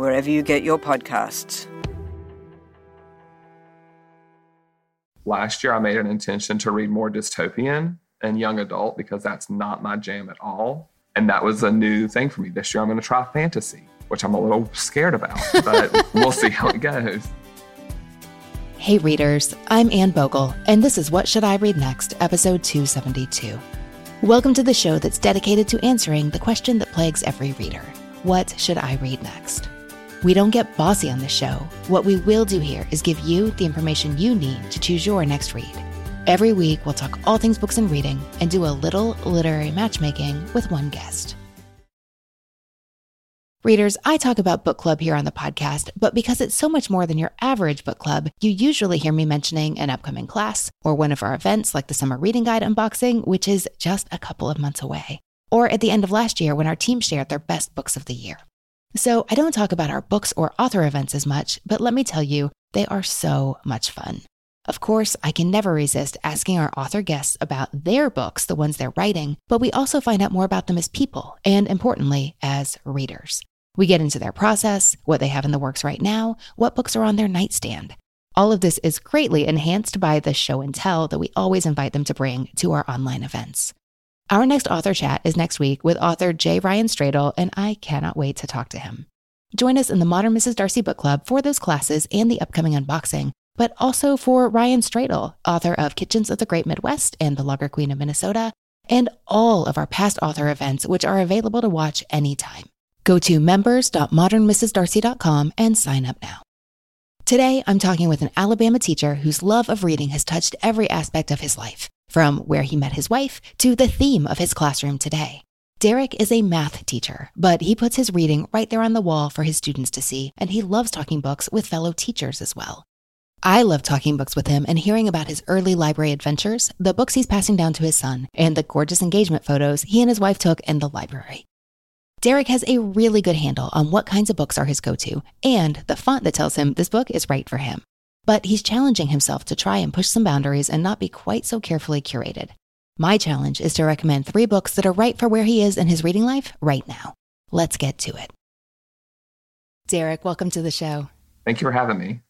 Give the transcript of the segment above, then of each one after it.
wherever you get your podcasts. last year I made an intention to read more dystopian and young adult because that's not my jam at all. And that was a new thing for me. This year I'm going to try fantasy, which I'm a little scared about, but we'll see how it goes. Hey, readers, I'm Anne Bogel, and this is What Should I Read Next, episode 272. Welcome to the show that's dedicated to answering the question that plagues every reader What should I read next? We don't get bossy on this show. What we will do here is give you the information you need to choose your next read. Every week, we'll talk all things books and reading and do a little literary matchmaking with one guest. Readers, I talk about book club here on the podcast, but because it's so much more than your average book club, you usually hear me mentioning an upcoming class or one of our events like the Summer Reading Guide unboxing, which is just a couple of months away, or at the end of last year when our team shared their best books of the year. So I don't talk about our books or author events as much, but let me tell you, they are so much fun. Of course, I can never resist asking our author guests about their books, the ones they're writing, but we also find out more about them as people and, importantly, as readers. We get into their process, what they have in the works right now, what books are on their nightstand. All of this is greatly enhanced by the show and tell that we always invite them to bring to our online events. Our next author chat is next week with author J. Ryan Stradal, and I cannot wait to talk to him. Join us in the Modern Mrs. Darcy Book Club for those classes and the upcoming unboxing, but also for Ryan Stradal, author of Kitchens of the Great Midwest and The Lager Queen of Minnesota, and all of our past author events, which are available to watch anytime. Go to members.modernmrsdarcy.com and sign up now. Today, I'm talking with an Alabama teacher whose love of reading has touched every aspect of his life from where he met his wife to the theme of his classroom today. Derek is a math teacher, but he puts his reading right there on the wall for his students to see, and he loves talking books with fellow teachers as well. I love talking books with him and hearing about his early library adventures, the books he's passing down to his son, and the gorgeous engagement photos he and his wife took in the library. Derek has a really good handle on what kinds of books are his go to and the font that tells him this book is right for him but he's challenging himself to try and push some boundaries and not be quite so carefully curated. My challenge is to recommend three books that are right for where he is in his reading life right now. Let's get to it. Derek, welcome to the show. Thank you for having me.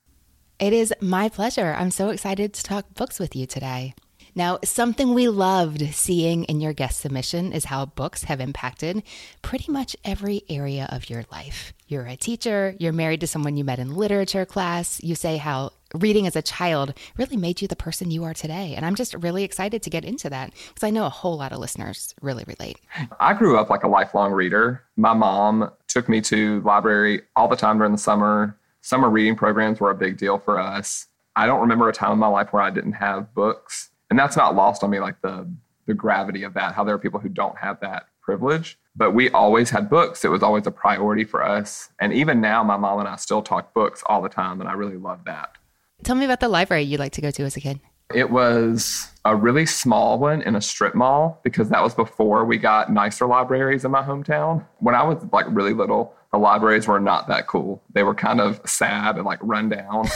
It is my pleasure. I'm so excited to talk books with you today. Now, something we loved seeing in your guest submission is how books have impacted pretty much every area of your life. You're a teacher, you're married to someone you met in literature class. You say how reading as a child really made you the person you are today. And I'm just really excited to get into that because I know a whole lot of listeners really relate. I grew up like a lifelong reader. My mom took me to library all the time during the summer. Summer reading programs were a big deal for us. I don't remember a time in my life where I didn't have books and that's not lost on me like the the gravity of that how there are people who don't have that privilege. But we always had books. It was always a priority for us. And even now my mom and i still talk books all the time and i really love that. Tell me about the library you like to go to as a kid. It was a really small one in a strip mall because that was before we got nicer libraries in my hometown. When i was like really little the libraries were not that cool. They were kind of sad and like run down.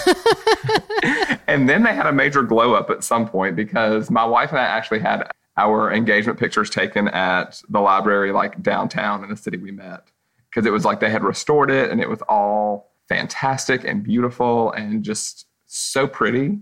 and then they had a major glow up at some point because my wife and I actually had our engagement pictures taken at the library, like downtown in the city we met. Because it was like they had restored it and it was all fantastic and beautiful and just so pretty.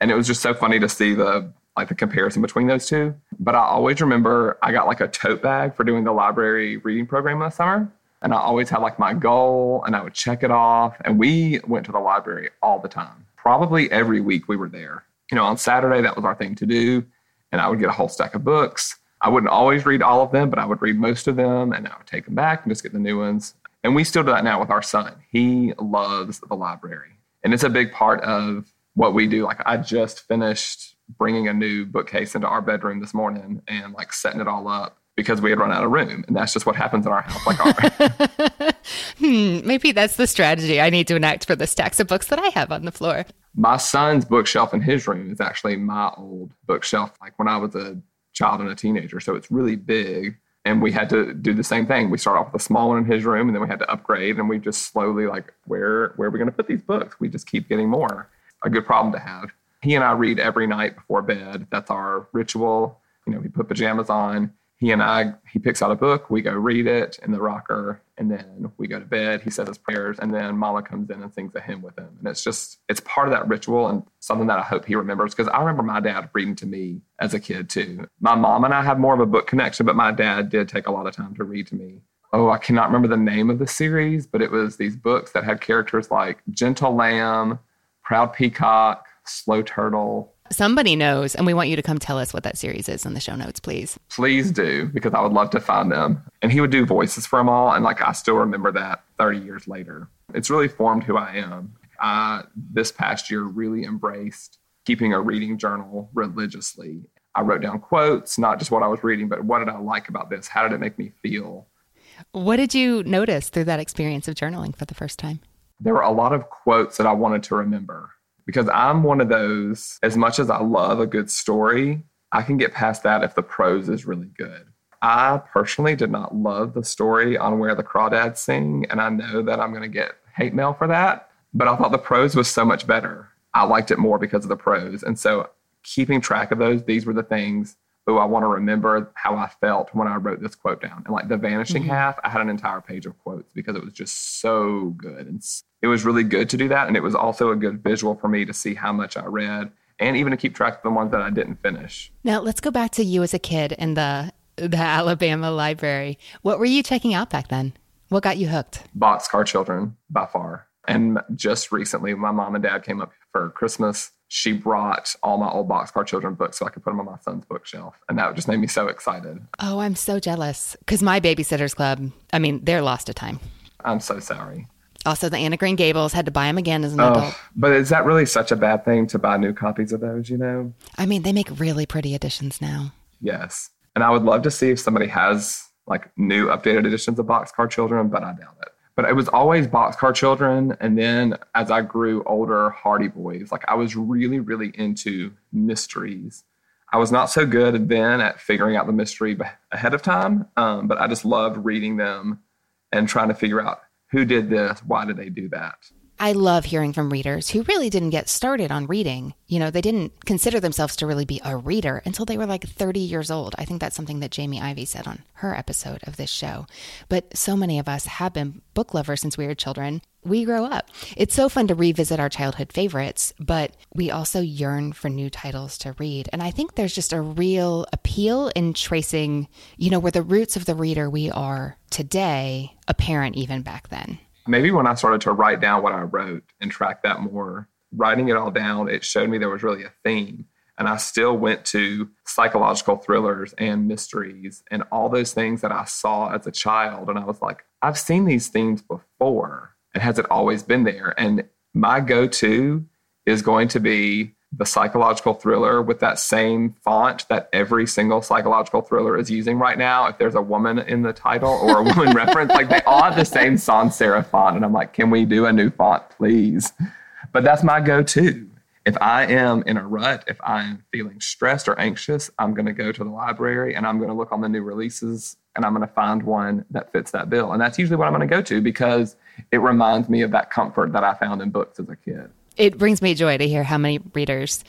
And it was just so funny to see the like the comparison between those two. But I always remember I got like a tote bag for doing the library reading program last summer and I always had like my goal and I would check it off. And we went to the library all the time. Probably every week we were there. You know, on Saturday, that was our thing to do. And I would get a whole stack of books. I wouldn't always read all of them, but I would read most of them and I would take them back and just get the new ones. And we still do that now with our son. He loves the library. And it's a big part of what we do. Like, I just finished bringing a new bookcase into our bedroom this morning and like setting it all up because we had run out of room. And that's just what happens in our house. Like, our, hmm, maybe that's the strategy I need to enact for the stacks of books that I have on the floor. My son's bookshelf in his room is actually my old bookshelf, like when I was a child and a teenager. So it's really big. And we had to do the same thing. We start off with a small one in his room, and then we had to upgrade. And we just slowly like, where where are we going to put these books? We just keep getting more. A good problem to have. He and I read every night before bed. That's our ritual. You know, we put pajamas on he and I, he picks out a book, we go read it in the rocker, and then we go to bed. He says his prayers, and then Mama comes in and sings a hymn with him. And it's just, it's part of that ritual and something that I hope he remembers because I remember my dad reading to me as a kid too. My mom and I have more of a book connection, but my dad did take a lot of time to read to me. Oh, I cannot remember the name of the series, but it was these books that had characters like Gentle Lamb, Proud Peacock, Slow Turtle, Somebody knows, and we want you to come tell us what that series is in the show notes, please. Please do, because I would love to find them. And he would do voices for them all. And like, I still remember that 30 years later. It's really formed who I am. I, this past year, really embraced keeping a reading journal religiously. I wrote down quotes, not just what I was reading, but what did I like about this? How did it make me feel? What did you notice through that experience of journaling for the first time? There were a lot of quotes that I wanted to remember because I'm one of those, as much as I love a good story, I can get past that if the prose is really good. I personally did not love the story on Where the Crawdads Sing, and I know that I'm going to get hate mail for that, but I thought the prose was so much better. I liked it more because of the prose. And so, keeping track of those, these were the things oh, I want to remember how I felt when I wrote this quote down. And like the vanishing mm-hmm. half, I had an entire page of quotes because it was just so good. And it was really good to do that. And it was also a good visual for me to see how much I read and even to keep track of the ones that I didn't finish. Now let's go back to you as a kid in the the Alabama library. What were you checking out back then? What got you hooked? Boxcar Children by far. And just recently, my mom and dad came up for Christmas she brought all my old boxcar children books so I could put them on my son's bookshelf. And that just made me so excited. Oh, I'm so jealous. Because my Babysitters Club, I mean, they're lost to time. I'm so sorry. Also, the Anne of Green Gables had to buy them again as an oh, adult. But is that really such a bad thing to buy new copies of those, you know? I mean, they make really pretty editions now. Yes. And I would love to see if somebody has like new updated editions of Boxcar Children, but I doubt it but it was always boxcar children and then as i grew older hardy boys. Like i was really really into mysteries. I was not so good then at figuring out the mystery ahead of time um, but i just loved reading them and trying to figure out who did this why did they do that I love hearing from readers who really didn't get started on reading. You know, they didn't consider themselves to really be a reader until they were like 30 years old. I think that's something that Jamie Ivey said on her episode of this show. But so many of us have been book lovers since we were children. We grow up. It's so fun to revisit our childhood favorites, but we also yearn for new titles to read. And I think there's just a real appeal in tracing, you know, where the roots of the reader we are today apparent even back then maybe when I started to write down what I wrote and track that more, writing it all down, it showed me there was really a theme. And I still went to psychological thrillers and mysteries and all those things that I saw as a child. And I was like, I've seen these themes before. And has it always been there? And my go to is going to be the psychological thriller with that same font that every single psychological thriller is using right now. If there's a woman in the title or a woman reference, like they all have the same sans serif font. And I'm like, can we do a new font, please? But that's my go to. If I am in a rut, if I'm feeling stressed or anxious, I'm going to go to the library and I'm going to look on the new releases and I'm going to find one that fits that bill. And that's usually what I'm going to go to because it reminds me of that comfort that I found in books as a kid it brings me joy to hear how many readers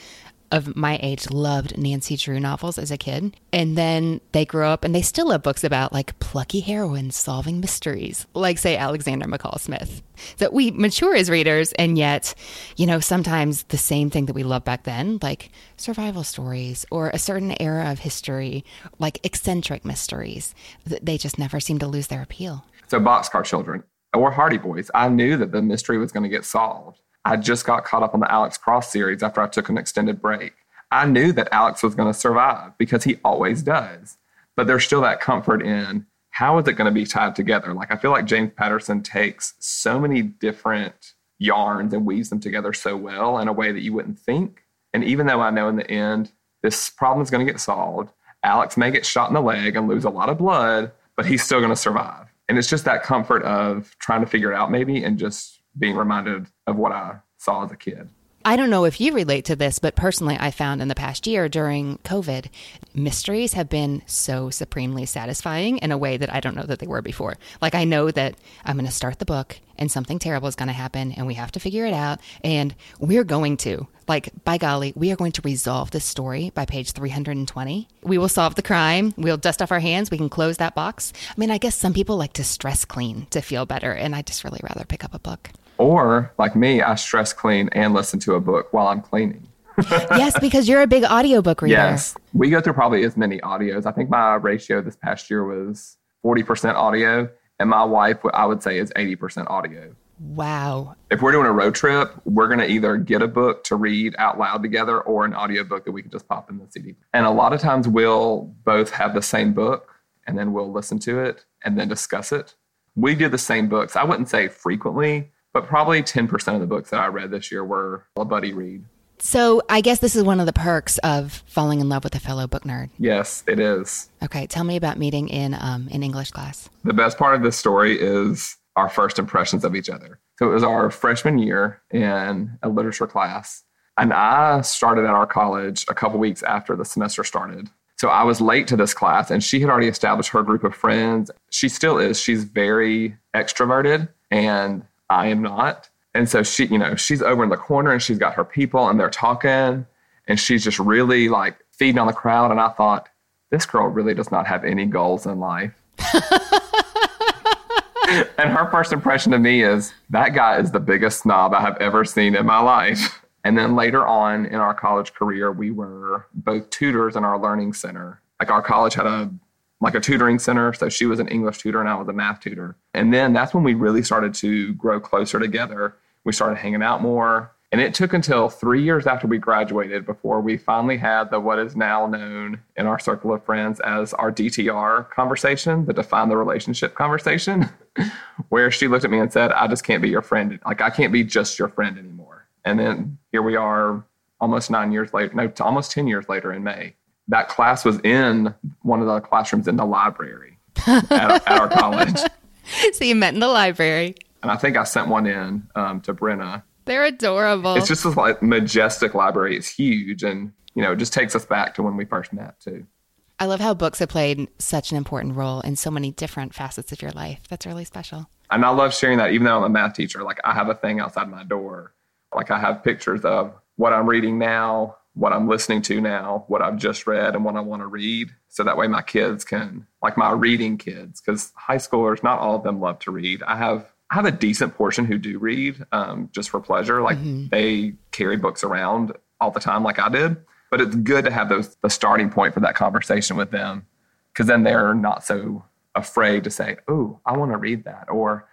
of my age loved Nancy Drew novels as a kid. And then they grew up and they still love books about like plucky heroines solving mysteries, like, say, Alexander McCall Smith. That we mature as readers, and yet, you know, sometimes the same thing that we loved back then, like survival stories or a certain era of history, like eccentric mysteries, they just never seem to lose their appeal. So, Boxcar Children or Hardy Boys, I knew that the mystery was going to get solved. I just got caught up on the Alex Cross series after I took an extended break. I knew that Alex was going to survive because he always does. But there's still that comfort in how is it going to be tied together? Like, I feel like James Patterson takes so many different yarns and weaves them together so well in a way that you wouldn't think. And even though I know in the end this problem is going to get solved, Alex may get shot in the leg and lose a lot of blood, but he's still going to survive. And it's just that comfort of trying to figure it out, maybe, and just being reminded of what I saw as a kid. I don't know if you relate to this, but personally, I found in the past year during COVID, mysteries have been so supremely satisfying in a way that I don't know that they were before. Like, I know that I'm going to start the book and something terrible is going to happen and we have to figure it out. And we're going to, like, by golly, we are going to resolve this story by page 320. We will solve the crime. We'll dust off our hands. We can close that box. I mean, I guess some people like to stress clean to feel better. And I just really rather pick up a book. Or, like me, I stress clean and listen to a book while I'm cleaning. yes, because you're a big audiobook reader. Yes. We go through probably as many audios. I think my ratio this past year was 40% audio, and my wife, I would say, is 80% audio. Wow. If we're doing a road trip, we're going to either get a book to read out loud together or an audiobook that we can just pop in the CD. And a lot of times we'll both have the same book and then we'll listen to it and then discuss it. We do the same books. I wouldn't say frequently, but probably 10% of the books that I read this year were a buddy read. So I guess this is one of the perks of falling in love with a fellow book nerd. Yes, it is. Okay, tell me about meeting in um, in English class. The best part of this story is our first impressions of each other. So it was our freshman year in a literature class, and I started at our college a couple weeks after the semester started. So I was late to this class, and she had already established her group of friends. She still is. She's very extroverted, and I am not. And so she, you know, she's over in the corner and she's got her people and they're talking and she's just really like feeding on the crowd. And I thought, this girl really does not have any goals in life. and her first impression of me is that guy is the biggest snob I have ever seen in my life. And then later on in our college career, we were both tutors in our learning center. Like our college had a like a tutoring center. So she was an English tutor and I was a math tutor. And then that's when we really started to grow closer together. We started hanging out more. And it took until three years after we graduated before we finally had the what is now known in our circle of friends as our DTR conversation, the define the relationship conversation, where she looked at me and said, I just can't be your friend. Like, I can't be just your friend anymore. And then here we are almost nine years later, no, almost 10 years later in May that class was in one of the classrooms in the library at, at, our college. So you met in the library. And I think I sent one in um, to Brenna. They're adorable. It's just this like majestic library. It's huge, and you know, it just takes us back to when we first met too. I love how books have played such an important role in so many different facets of your life. That's really special. And I love sharing that, even though I'm a math teacher. Like I have a thing outside my door. Like I have pictures of what I'm reading now, what I'm listening to now, what I've just read, and what I want to read. So that way my kids can, like my reading kids, because high schoolers, not all of them love to read. I have I have a decent portion who do read um, just for pleasure. Like mm-hmm. they carry books around all the time, like I did. But it's good to have those the starting point for that conversation with them, because then they're not so afraid to say, "Oh, I want to read that," or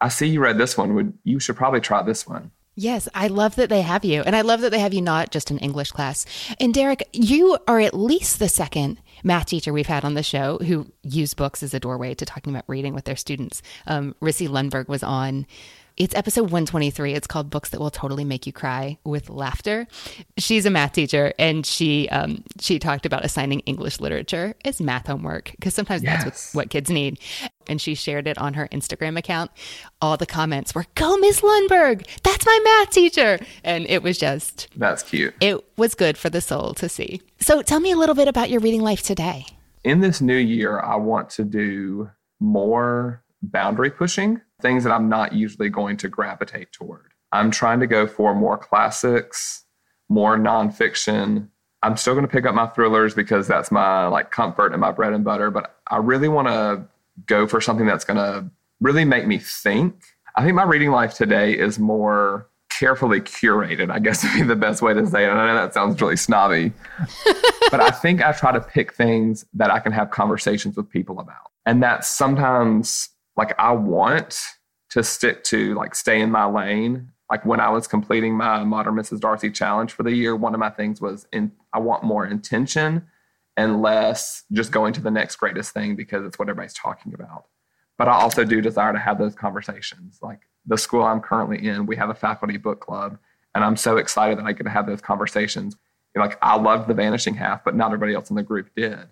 "I see you read this one. Would you should probably try this one." Yes, I love that they have you. And I love that they have you not just in English class. And Derek, you are at least the second math teacher we've had on the show who used books as a doorway to talking about reading with their students. Um, Rissy Lundberg was on it's episode 123. It's called Books That Will Totally Make You Cry with Laughter. She's a math teacher and she um, she talked about assigning English literature as math homework because sometimes yes. that's what, what kids need. And she shared it on her Instagram account. All the comments were, Go, Miss Lundberg. That's my math teacher. And it was just. That's cute. It was good for the soul to see. So tell me a little bit about your reading life today. In this new year, I want to do more boundary pushing, things that I'm not usually going to gravitate toward. I'm trying to go for more classics, more nonfiction. I'm still going to pick up my thrillers because that's my like comfort and my bread and butter, but I really want to go for something that's going to really make me think. I think my reading life today is more carefully curated, I guess would be the best way to say it. And I know that sounds really snobby, but I think I try to pick things that I can have conversations with people about. And that's sometimes like I want to stick to like stay in my lane. Like when I was completing my Modern Mrs. Darcy challenge for the year, one of my things was in I want more intention and less just going to the next greatest thing because it's what everybody's talking about. But I also do desire to have those conversations. Like the school I'm currently in, we have a faculty book club, and I'm so excited that I get to have those conversations. Like I loved The Vanishing Half, but not everybody else in the group did.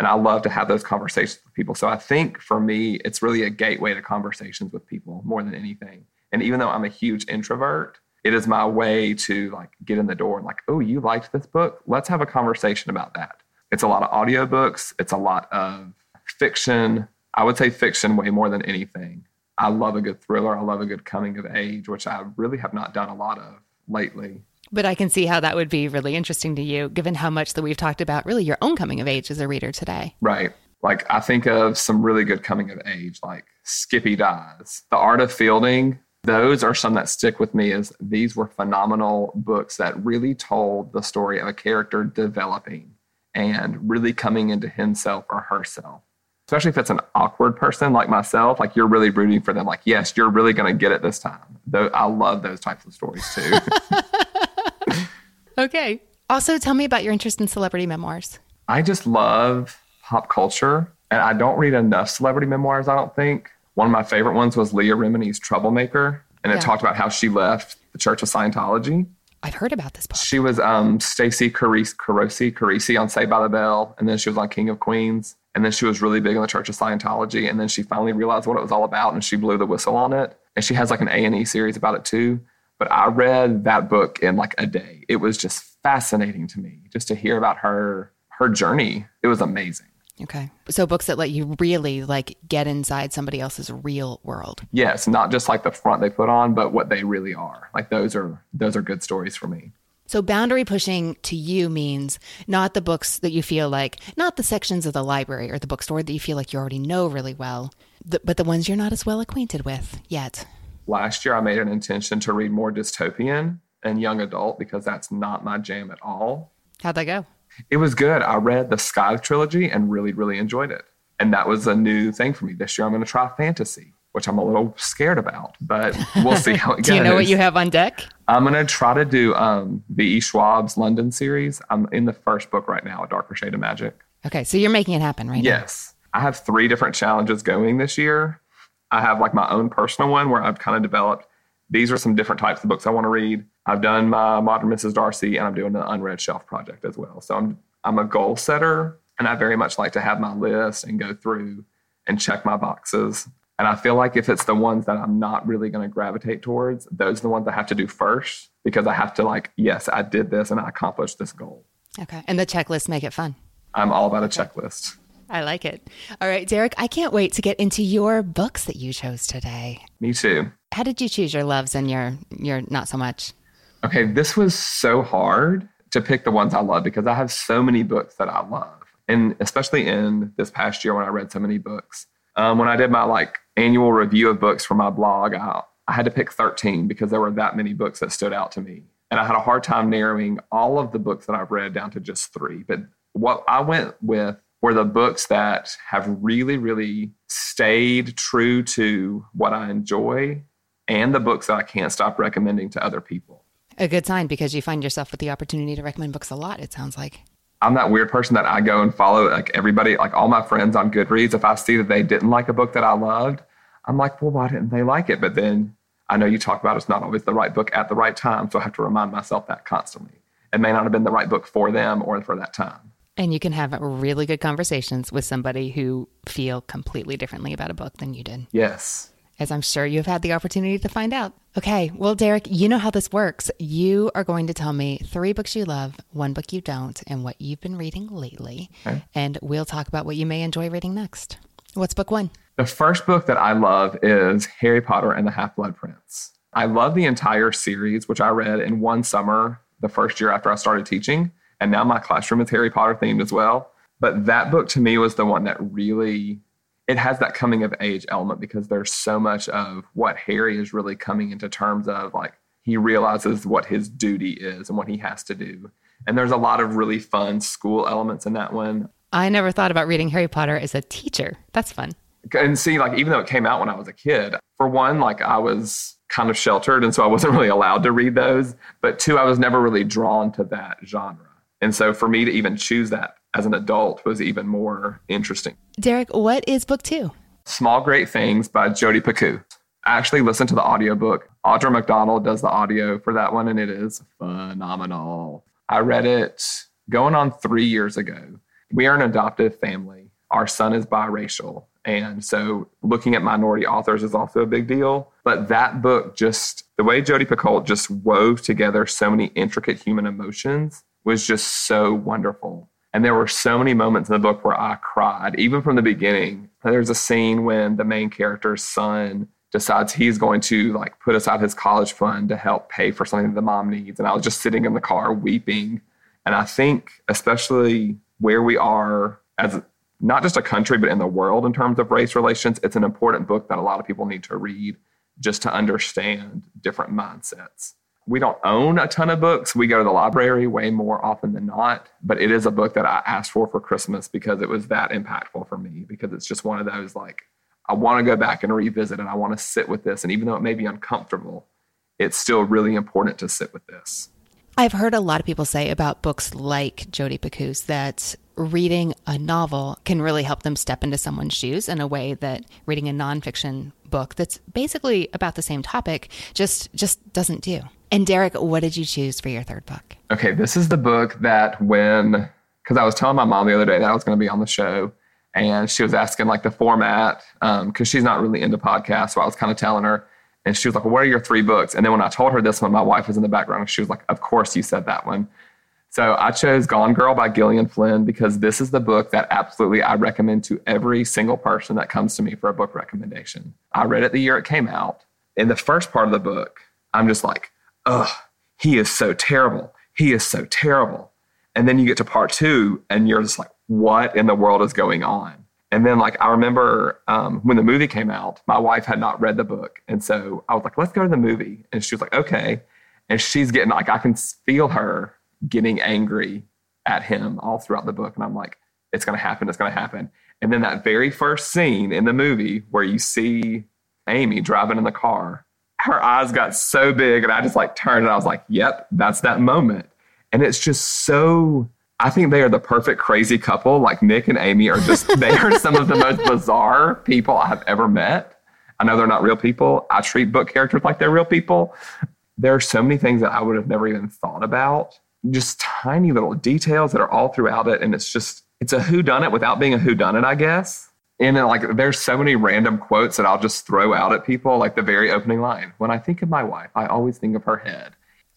And I love to have those conversations with people. So I think for me, it's really a gateway to conversations with people more than anything. And even though I'm a huge introvert, it is my way to like get in the door and like, oh, you liked this book? Let's have a conversation about that. It's a lot of audiobooks, it's a lot of fiction. I would say fiction way more than anything. I love a good thriller. I love a good coming of age, which I really have not done a lot of lately. But I can see how that would be really interesting to you, given how much that we've talked about really your own coming of age as a reader today. Right. Like I think of some really good coming of age, like Skippy Dies, The Art of Fielding. Those are some that stick with me as these were phenomenal books that really told the story of a character developing and really coming into himself or herself. Especially if it's an awkward person like myself, like you're really rooting for them. Like, yes, you're really going to get it this time. Though I love those types of stories too. Okay. Also, tell me about your interest in celebrity memoirs. I just love pop culture, and I don't read enough celebrity memoirs, I don't think. One of my favorite ones was Leah Remini's Troublemaker, and it yeah. talked about how she left the Church of Scientology. I've heard about this book. She was um, Stacey Carosi, Carisi on Saved by the Bell, and then she was on King of Queens. And then she was really big in the Church of Scientology, and then she finally realized what it was all about, and she blew the whistle on it. And she has like an A and E series about it too. But I read that book in like a day. It was just fascinating to me just to hear about her her journey. It was amazing. Okay. So books that let you really like get inside somebody else's real world. Yes, not just like the front they put on, but what they really are. Like those are those are good stories for me. So boundary pushing to you means not the books that you feel like, not the sections of the library or the bookstore that you feel like you already know really well, but the ones you're not as well acquainted with yet last year I made an intention to read more dystopian and young adult because that's not my jam at all. How'd that go? It was good. I read the Sky trilogy and really, really enjoyed it. And that was a new thing for me. This year I'm going to try fantasy, which I'm a little scared about, but we'll see how it goes. do you know what you have on deck? I'm going to try to do um, the E. Schwab's London series. I'm in the first book right now, A Darker Shade of Magic. Okay, so you're making it happen right yes. now. Yes. I have three different challenges going this year. I have like my own personal one where I've kind of developed these are some different types of books I want to read. I've done my Modern Mrs. Darcy and I'm doing the Unread Shelf project as well. So I'm I'm a goal setter and I very much like to have my list and go through and check my boxes. And I feel like if it's the ones that I'm not really going to gravitate towards, those are the ones I have to do first because I have to like, yes, I did this and I accomplished this goal. Okay. And the checklist make it fun. I'm all about okay. a checklist. I like it. All right, Derek, I can't wait to get into your books that you chose today. Me too. How did you choose your loves and your your not so much? Okay, this was so hard to pick the ones I love because I have so many books that I love. And especially in this past year when I read so many books. Um, when I did my like annual review of books for my blog, I, I had to pick 13 because there were that many books that stood out to me. And I had a hard time narrowing all of the books that I've read down to just three. But what I went with were the books that have really, really stayed true to what I enjoy and the books that I can't stop recommending to other people. A good sign because you find yourself with the opportunity to recommend books a lot, it sounds like. I'm that weird person that I go and follow like everybody, like all my friends on Goodreads. If I see that they didn't like a book that I loved, I'm like, well, why didn't they like it? But then I know you talk about it's not always the right book at the right time. So I have to remind myself that constantly. It may not have been the right book for them or for that time. And you can have really good conversations with somebody who feel completely differently about a book than you did. Yes. As I'm sure you've had the opportunity to find out. Okay, well, Derek, you know how this works. You are going to tell me three books you love, one book you don't, and what you've been reading lately. Okay. And we'll talk about what you may enjoy reading next. What's book one? The first book that I love is Harry Potter and the Half Blood Prince. I love the entire series, which I read in one summer the first year after I started teaching. And now my classroom is Harry Potter themed as well. But that book to me was the one that really it has that coming of age element because there's so much of what Harry is really coming into terms of like he realizes what his duty is and what he has to do. And there's a lot of really fun school elements in that one. I never thought about reading Harry Potter as a teacher. That's fun. And see, like, even though it came out when I was a kid, for one, like, I was kind of sheltered. And so I wasn't really allowed to read those. But two, I was never really drawn to that genre. And so for me to even choose that as an adult was even more interesting. Derek, what is book two? Small Great Things by Jodi Picoult. I actually listened to the audiobook. Audra McDonald does the audio for that one, and it is phenomenal. I read it going on three years ago. We are an adoptive family. Our son is biracial. And so looking at minority authors is also a big deal. But that book just, the way Jodi Picoult just wove together so many intricate human emotions was just so wonderful. And there were so many moments in the book where I cried, even from the beginning. There's a scene when the main character's son decides he's going to like put aside his college fund to help pay for something that the mom needs. And I was just sitting in the car weeping. And I think, especially where we are as not just a country, but in the world in terms of race relations, it's an important book that a lot of people need to read just to understand different mindsets. We don't own a ton of books. We go to the library way more often than not, but it is a book that I asked for for Christmas because it was that impactful for me because it's just one of those like I want to go back and revisit and I want to sit with this and even though it may be uncomfortable, it's still really important to sit with this. I've heard a lot of people say about books like Jodi Picoult's that reading a novel can really help them step into someone's shoes in a way that reading a nonfiction book that's basically about the same topic just just doesn't do. And Derek, what did you choose for your third book? Okay, this is the book that when because I was telling my mom the other day that I was going to be on the show, and she was asking like the format because um, she's not really into podcasts. So I was kind of telling her, and she was like, well, "What are your three books?" And then when I told her this one, my wife was in the background. She was like, "Of course you said that one." So I chose Gone Girl by Gillian Flynn because this is the book that absolutely I recommend to every single person that comes to me for a book recommendation. I read it the year it came out. In the first part of the book, I'm just like, ugh, he is so terrible. He is so terrible. And then you get to part two and you're just like, what in the world is going on? And then, like, I remember um, when the movie came out, my wife had not read the book. And so I was like, let's go to the movie. And she was like, okay. And she's getting, like, I can feel her getting angry at him all throughout the book. And I'm like, it's going to happen. It's going to happen. And then that very first scene in the movie where you see Amy driving in the car, her eyes got so big. And I just like turned and I was like, yep, that's that moment. And it's just so, I think they are the perfect crazy couple. Like Nick and Amy are just, they are some of the most bizarre people I have ever met. I know they're not real people. I treat book characters like they're real people. There are so many things that I would have never even thought about just tiny little details that are all throughout it. And it's just, it's a who done it without being a who done it, I guess. And then, like, there's so many random quotes that I'll just throw out at people, like the very opening line. When I think of my wife, I always think of her head.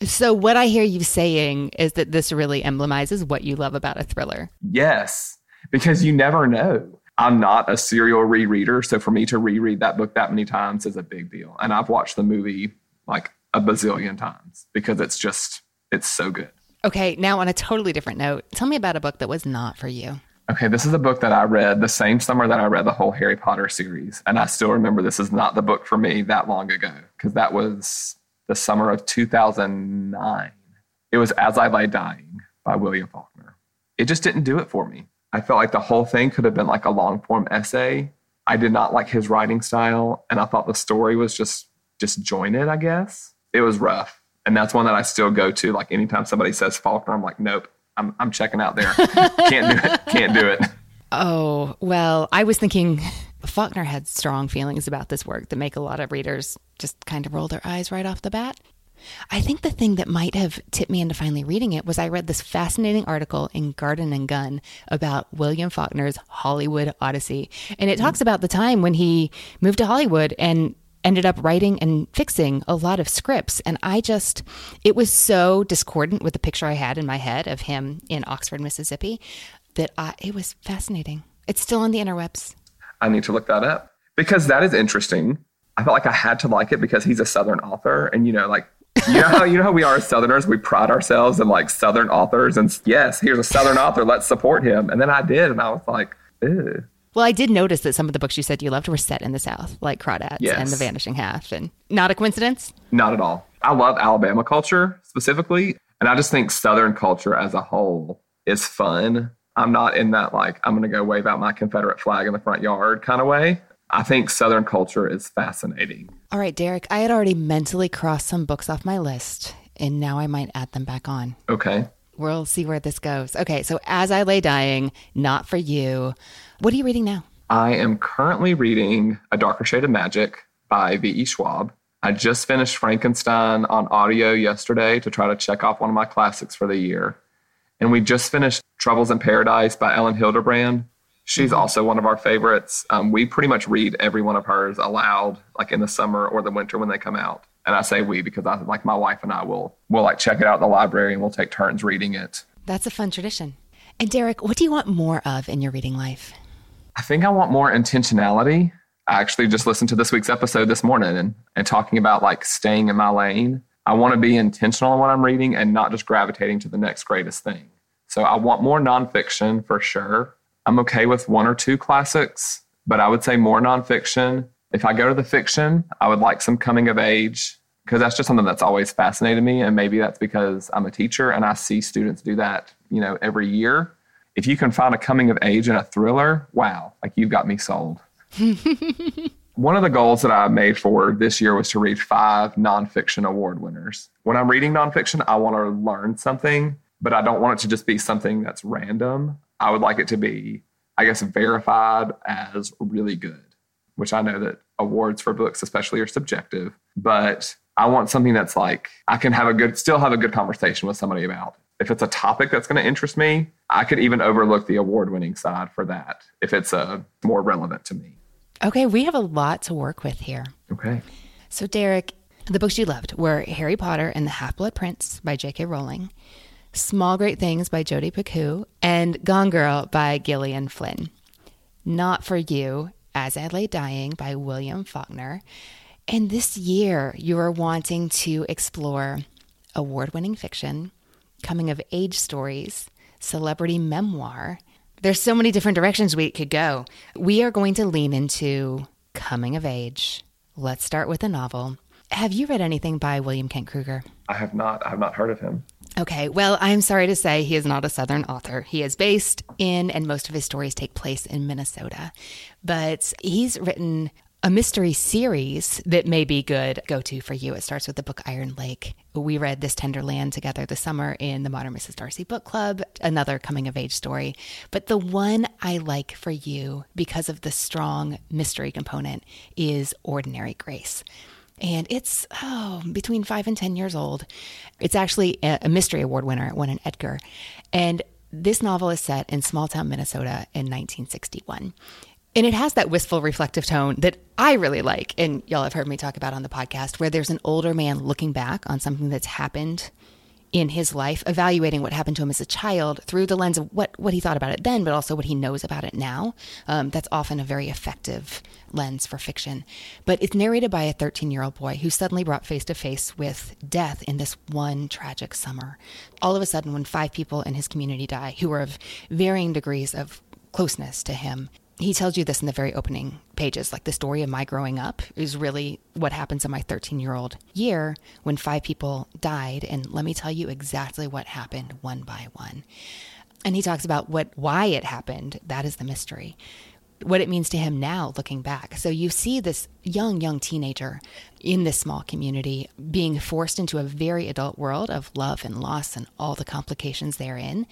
So, what I hear you saying is that this really emblemizes what you love about a thriller. Yes, because you never know. I'm not a serial rereader. So, for me to reread that book that many times is a big deal. And I've watched the movie like a bazillion times because it's just, it's so good. Okay, now on a totally different note, tell me about a book that was not for you. Okay, this is a book that I read the same summer that I read the whole Harry Potter series. And I still remember this is not the book for me that long ago because that was the summer of 2009. It was As I Lay Dying by William Faulkner. It just didn't do it for me. I felt like the whole thing could have been like a long form essay. I did not like his writing style, and I thought the story was just disjointed, I guess. It was rough and that's one that I still go to. Like anytime somebody says Faulkner, I'm like, nope, I'm I'm checking out there. Can't do it. Can't do it. Oh well, I was thinking Faulkner had strong feelings about this work that make a lot of readers just kind of roll their eyes right off the bat. I think the thing that might have tipped me into finally reading it was I read this fascinating article in Garden and Gun about William Faulkner's Hollywood Odyssey. And it talks about the time when he moved to Hollywood and ended up writing and fixing a lot of scripts. And I just, it was so discordant with the picture I had in my head of him in Oxford, Mississippi, that I, it was fascinating. It's still on the interwebs. I need to look that up because that is interesting. I felt like I had to like it because he's a Southern author. And, you know, like, you know how you know how we are as Southerners, we pride ourselves in like Southern authors, and yes, here's a Southern author, let's support him. And then I did, and I was like, Ew. Well, I did notice that some of the books you said you loved were set in the South, like Crawdads yes. and The Vanishing Half. And not a coincidence? Not at all. I love Alabama culture specifically. And I just think Southern culture as a whole is fun. I'm not in that, like, I'm going to go wave out my Confederate flag in the front yard kind of way. I think Southern culture is fascinating. All right, Derek, I had already mentally crossed some books off my list, and now I might add them back on. Okay. We'll see where this goes. Okay, so As I Lay Dying, not for you. What are you reading now? I am currently reading A Darker Shade of Magic by V.E. Schwab. I just finished Frankenstein on audio yesterday to try to check off one of my classics for the year. And we just finished Troubles in Paradise by Elin Hilderbrand. She's mm-hmm. also one of our favorites. Um, we pretty much read every one of hers aloud, like in the summer or the winter when they come out. And I say we because I like my wife and I will will like check it out in the library and we'll take turns reading it. That's a fun tradition. And Derek, what do you want more of in your reading life? I think I want more intentionality. I actually just listened to this week's episode this morning and, and talking about like staying in my lane. I want to be intentional in what I'm reading and not just gravitating to the next greatest thing. So I want more nonfiction for sure. I'm okay with one or two classics, but I would say more nonfiction. If I go to the fiction, I would like some coming of age because that's just something that's always fascinated me. And maybe that's because I'm a teacher and I see students do that, you know, every year. If you can find a coming of age in a thriller, wow, like you've got me sold. One of the goals that I made for this year was to read five nonfiction award winners. When I'm reading nonfiction, I want to learn something, but I don't want it to just be something that's random. I would like it to be, I guess, verified as really good, which I know that awards for books, especially, are subjective. But I want something that's like I can have a good, still have a good conversation with somebody about. If it's a topic that's going to interest me, I could even overlook the award winning side for that if it's uh, more relevant to me. Okay, we have a lot to work with here. Okay. So, Derek, the books you loved were Harry Potter and the Half Blood Prince by J.K. Rowling, Small Great Things by Jodi Picoult, and Gone Girl by Gillian Flynn. Not for You, As I Lay Dying by William Faulkner. And this year, you are wanting to explore award winning fiction, coming of age stories, celebrity memoir, there's so many different directions we could go. We are going to lean into coming of age. Let's start with a novel. Have you read anything by William Kent Krueger? I have not. I have not heard of him. Okay, well, I'm sorry to say he is not a Southern author. He is based in, and most of his stories take place in Minnesota. But he's written a mystery series that may be good go to for you. It starts with the book Iron Lake. We read This Tender Land together this summer in the Modern Mrs. Darcy Book Club, another coming of age story. But the one I like for you because of the strong mystery component is Ordinary Grace. And it's oh, between five and 10 years old. It's actually a mystery award winner. It won an Edgar. And this novel is set in small town Minnesota in 1961. And it has that wistful, reflective tone that I really like. And y'all have heard me talk about on the podcast, where there's an older man looking back on something that's happened in his life, evaluating what happened to him as a child through the lens of what, what he thought about it then, but also what he knows about it now. Um, that's often a very effective lens for fiction. But it's narrated by a 13 year old boy who's suddenly brought face to face with death in this one tragic summer. All of a sudden, when five people in his community die who are of varying degrees of closeness to him, he tells you this in the very opening pages like the story of my growing up is really what happens in my 13 year old year when five people died. And let me tell you exactly what happened one by one. And he talks about what why it happened. That is the mystery. What it means to him now looking back. So you see this young young teenager in this small community being forced into a very adult world of love and loss and all the complications therein.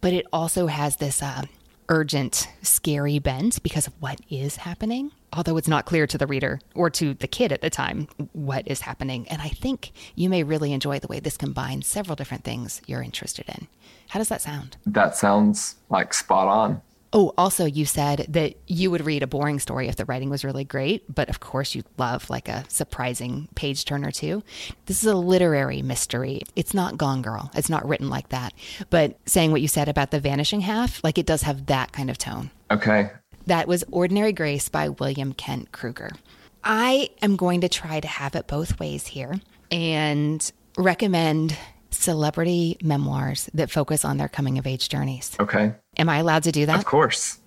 But it also has this uh, urgent, scary bent because of what is happening, although it's not clear to the reader or to the kid at the time what is happening. And I think you may really enjoy the way this combines several different things you're interested in. How does that sound? That sounds like spot on. Oh, also, you said that you would read a boring story if the writing was really great, but of course, you love like a surprising page turner too. This is a literary mystery. It's not Gone Girl, it's not written like that. But saying what you said about the vanishing half, like it does have that kind of tone. Okay. That was Ordinary Grace by William Kent Krueger. I am going to try to have it both ways here and recommend celebrity memoirs that focus on their coming of age journeys. Okay. Am I allowed to do that? Of course.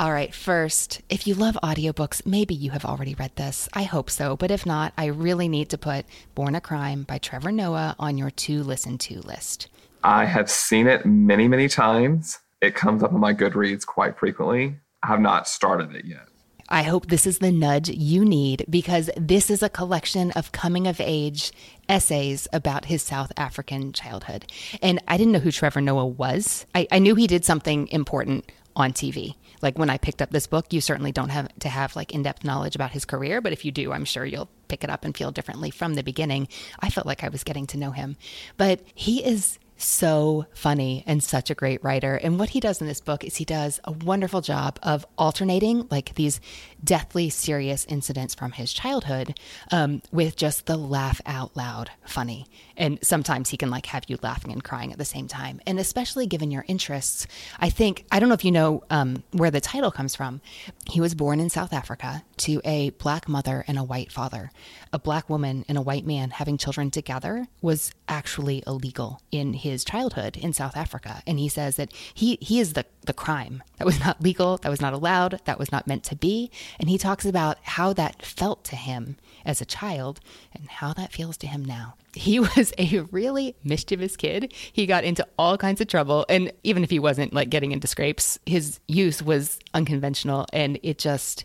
All right, first, if you love audiobooks, maybe you have already read this. I hope so, but if not, I really need to put Born a Crime by Trevor Noah on your to listen to list. I have seen it many, many times. It comes up on my Goodreads quite frequently. I have not started it yet. I hope this is the nudge you need because this is a collection of coming of age essays about his South African childhood. And I didn't know who Trevor Noah was. I, I knew he did something important on TV. Like when I picked up this book, you certainly don't have to have like in depth knowledge about his career, but if you do, I'm sure you'll pick it up and feel differently from the beginning. I felt like I was getting to know him. But he is so funny and such a great writer. And what he does in this book is he does a wonderful job of alternating like these deathly serious incidents from his childhood um, with just the laugh out loud funny. And sometimes he can like have you laughing and crying at the same time. And especially given your interests, I think, I don't know if you know um, where the title comes from. He was born in South Africa to a black mother and a white father. A black woman and a white man having children together was actually illegal in his childhood in South Africa. And he says that he, he is the, the crime. That was not legal, that was not allowed, that was not meant to be. And he talks about how that felt to him as a child and how that feels to him now. He was a really mischievous kid. He got into all kinds of trouble. And even if he wasn't like getting into scrapes, his youth was unconventional. And it just,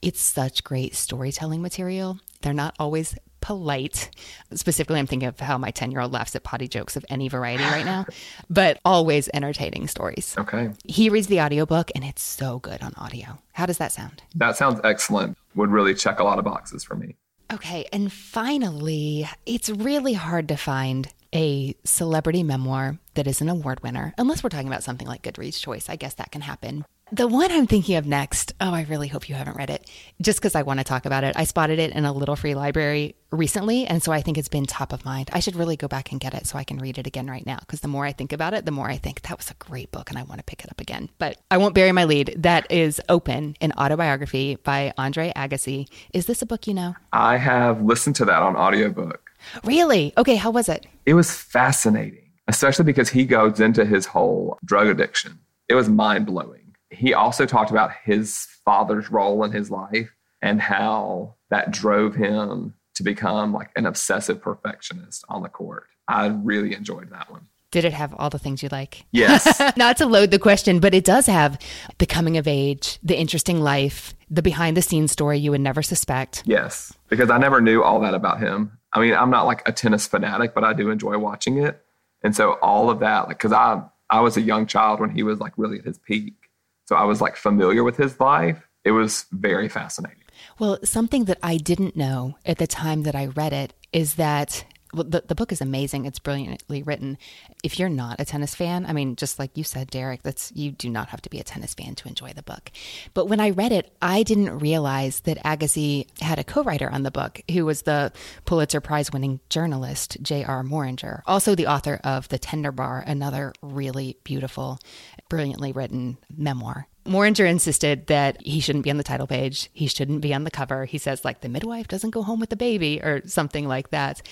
it's such great storytelling material. They're not always polite. Specifically, I'm thinking of how my 10 year old laughs at potty jokes of any variety right now, but always entertaining stories. Okay. He reads the audiobook and it's so good on audio. How does that sound? That sounds excellent. Would really check a lot of boxes for me. Okay. And finally, it's really hard to find a celebrity memoir that is an award winner, unless we're talking about something like Goodreads Choice. I guess that can happen. The one I'm thinking of next, oh, I really hope you haven't read it, just because I want to talk about it. I spotted it in a little free library recently, and so I think it's been top of mind. I should really go back and get it so I can read it again right now, because the more I think about it, the more I think that was a great book and I want to pick it up again. But I won't bury my lead. That is Open, an autobiography by Andre Agassi. Is this a book you know? I have listened to that on audiobook. Really? Okay, how was it? It was fascinating, especially because he goes into his whole drug addiction. It was mind blowing he also talked about his father's role in his life and how that drove him to become like an obsessive perfectionist on the court. I really enjoyed that one. Did it have all the things you like? Yes. Not to load the question, but it does have the coming of age, the interesting life, the behind the scenes story you would never suspect. Yes, because I never knew all that about him. I mean, I'm not like a tennis fanatic, but I do enjoy watching it. And so all of that, like, cause I, I was a young child when he was like really at his peak. So I was like familiar with his life. It was very fascinating. Well, something that I didn't know at the time that I read it is that well, the, the book is amazing. It's brilliantly written. If you're not a tennis fan, I mean, just like you said, Derek, that's you do not have to be a tennis fan to enjoy the book. But when I read it, I didn't realize that Agassi had a co-writer on the book who was the Pulitzer Prize winning journalist J.R. Moehringer, also the author of The Tender Bar, another really beautiful, brilliantly written memoir. Moehringer insisted that he shouldn't be on the title page. He shouldn't be on the cover. He says, like, the midwife doesn't go home with the baby or something like that.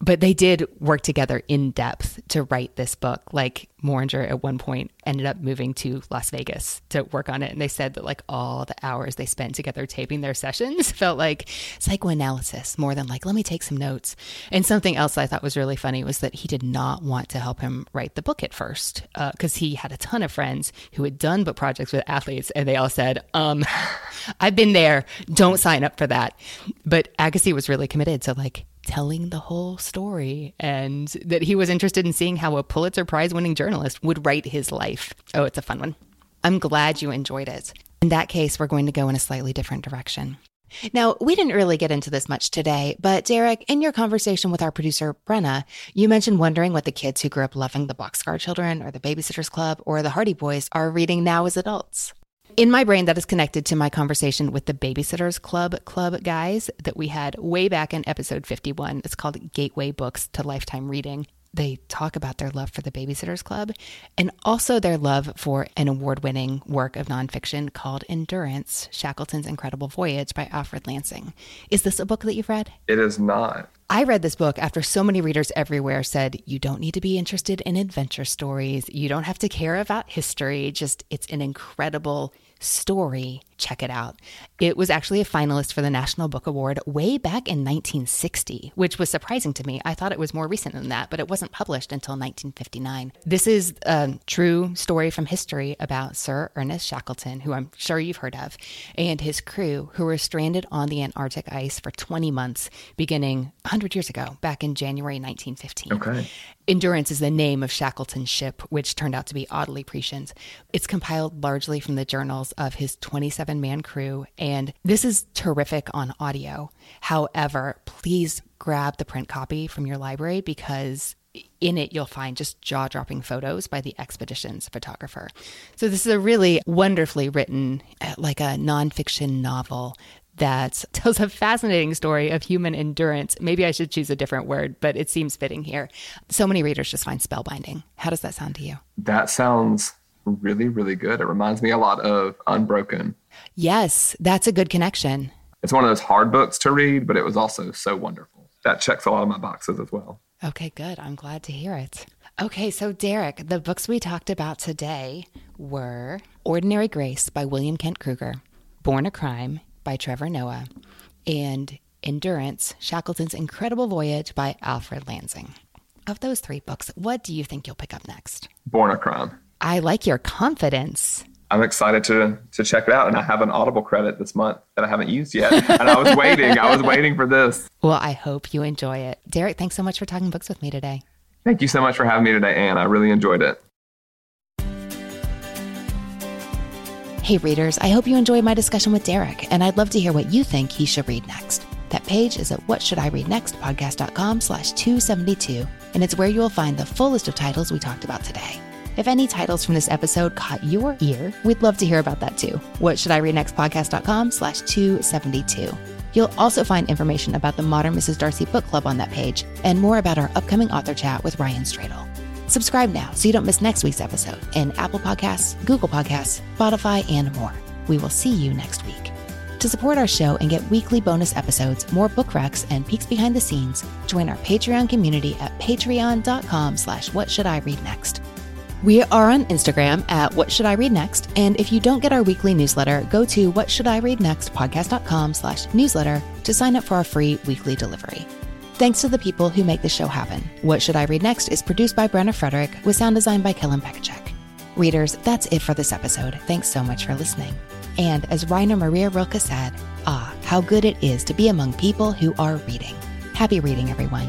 But they did work together in depth to write this book. Like, Moehringer at one point ended up moving to Las Vegas to work on it. And they said that, like, all the hours they spent together taping their sessions felt like psychoanalysis more than, like, let me take some notes. And something else I thought was really funny was that he did not want to help him write the book at first because uh, he had a ton of friends who had done book projects with athletes, and they all said, um, I've been there. Don't sign up for that. But Agassi was really committed to like telling the whole story and that he was interested in seeing how a Pulitzer Prize winning journalist would write his life. Oh, it's a fun one. I'm glad you enjoyed it. In that case, we're going to go in a slightly different direction. Now, we didn't really get into this much today, but Derek, in your conversation with our producer, Brenna, you mentioned wondering what the kids who grew up loving the Boxcar Children or the Babysitters Club or the Hardy Boys are reading now as adults. In my brain, that is connected to my conversation with the Babysitters Club Club guys that we had way back in episode 51. It's called Gateway Books to Lifetime Reading they talk about their love for the Babysitters Club and also their love for an award winning work of nonfiction called Endurance Shackleton's Incredible Voyage by Alfred Lansing. Is this a book that you've read? It is not. I read this book after so many readers everywhere said, you don't need to be interested in adventure stories. You don't have to care about history. Just, it's an incredible story. Check it out. It was actually a finalist for the National Book Award way back in 1960, which was surprising to me. I thought it was more recent than that, but it wasn't published until 1959. This is a true story from history about Sir Ernest Shackleton, who I'm sure you've heard of, and his crew who were stranded on the Antarctic ice for 20 months beginning 100 years ago, back in January 1915. Okay. Endurance is the name of Shackleton's ship, which turned out to be oddly prescient. It's compiled largely from the journals of his 27 man crew, and this is terrific on audio. However, please grab the print copy from your library because in it you'll find just jaw dropping photos by the expedition's photographer. So, this is a really wonderfully written, uh, like a nonfiction novel that tells a fascinating story of human endurance. Maybe I should choose a different word, but it seems fitting here. So many readers just find spellbinding. How does that sound to you? That sounds really, really good. It reminds me a lot of Unbroken. Yes, that's a good connection. It's one of those hard books to read, but it was also so wonderful. That checks a lot of my boxes as well. Okay, good. I'm glad to hear it. Okay, so Derek, the books we talked about today were Ordinary Grace by William Kent Krueger, Born a Crime by Trevor Noah, and Endurance Shackleton's Incredible Voyage by Alfred Lansing. Of those three books, what do you think you'll pick up next? Born a Crime. I like your confidence. I'm excited to to check it out, and I have an Audible credit this month that I haven't used yet, and I was waiting. I was waiting for this. Well, I hope you enjoy it, Derek. Thanks so much for talking books with me today. Thank you so much for having me today, Anne. I really enjoyed it. Hey, readers, I hope you enjoyed my discussion with Derek, and I'd love to hear what you think he should read next. That page is at whatshouldireadnextpodcast.com slash 272, and it's where you will find the full list of titles we talked about today. If any titles from this episode caught your ear, we'd love to hear about that too. What should I read next podcast.com slash 272. You'll also find information about the Modern Mrs. Darcy Book Club on that page and more about our upcoming author chat with Ryan Stradal. Subscribe now so you don't miss next week's episode in Apple Podcasts, Google Podcasts, Spotify, and more. We will see you next week. To support our show and get weekly bonus episodes, more book recs, and peeks behind the scenes, join our Patreon community at patreon.com slash what should I read next. We are on Instagram at What Should I Read Next, and if you don't get our weekly newsletter, go to What Should I Read Next podcast.com slash newsletter to sign up for our free weekly delivery. Thanks to the people who make the show happen. What Should I Read Next is produced by Brenna Frederick with sound design by Kellen Pekacek. Readers, that's it for this episode. Thanks so much for listening. And as Rainer Maria Rilke said, ah, how good it is to be among people who are reading. Happy reading, everyone.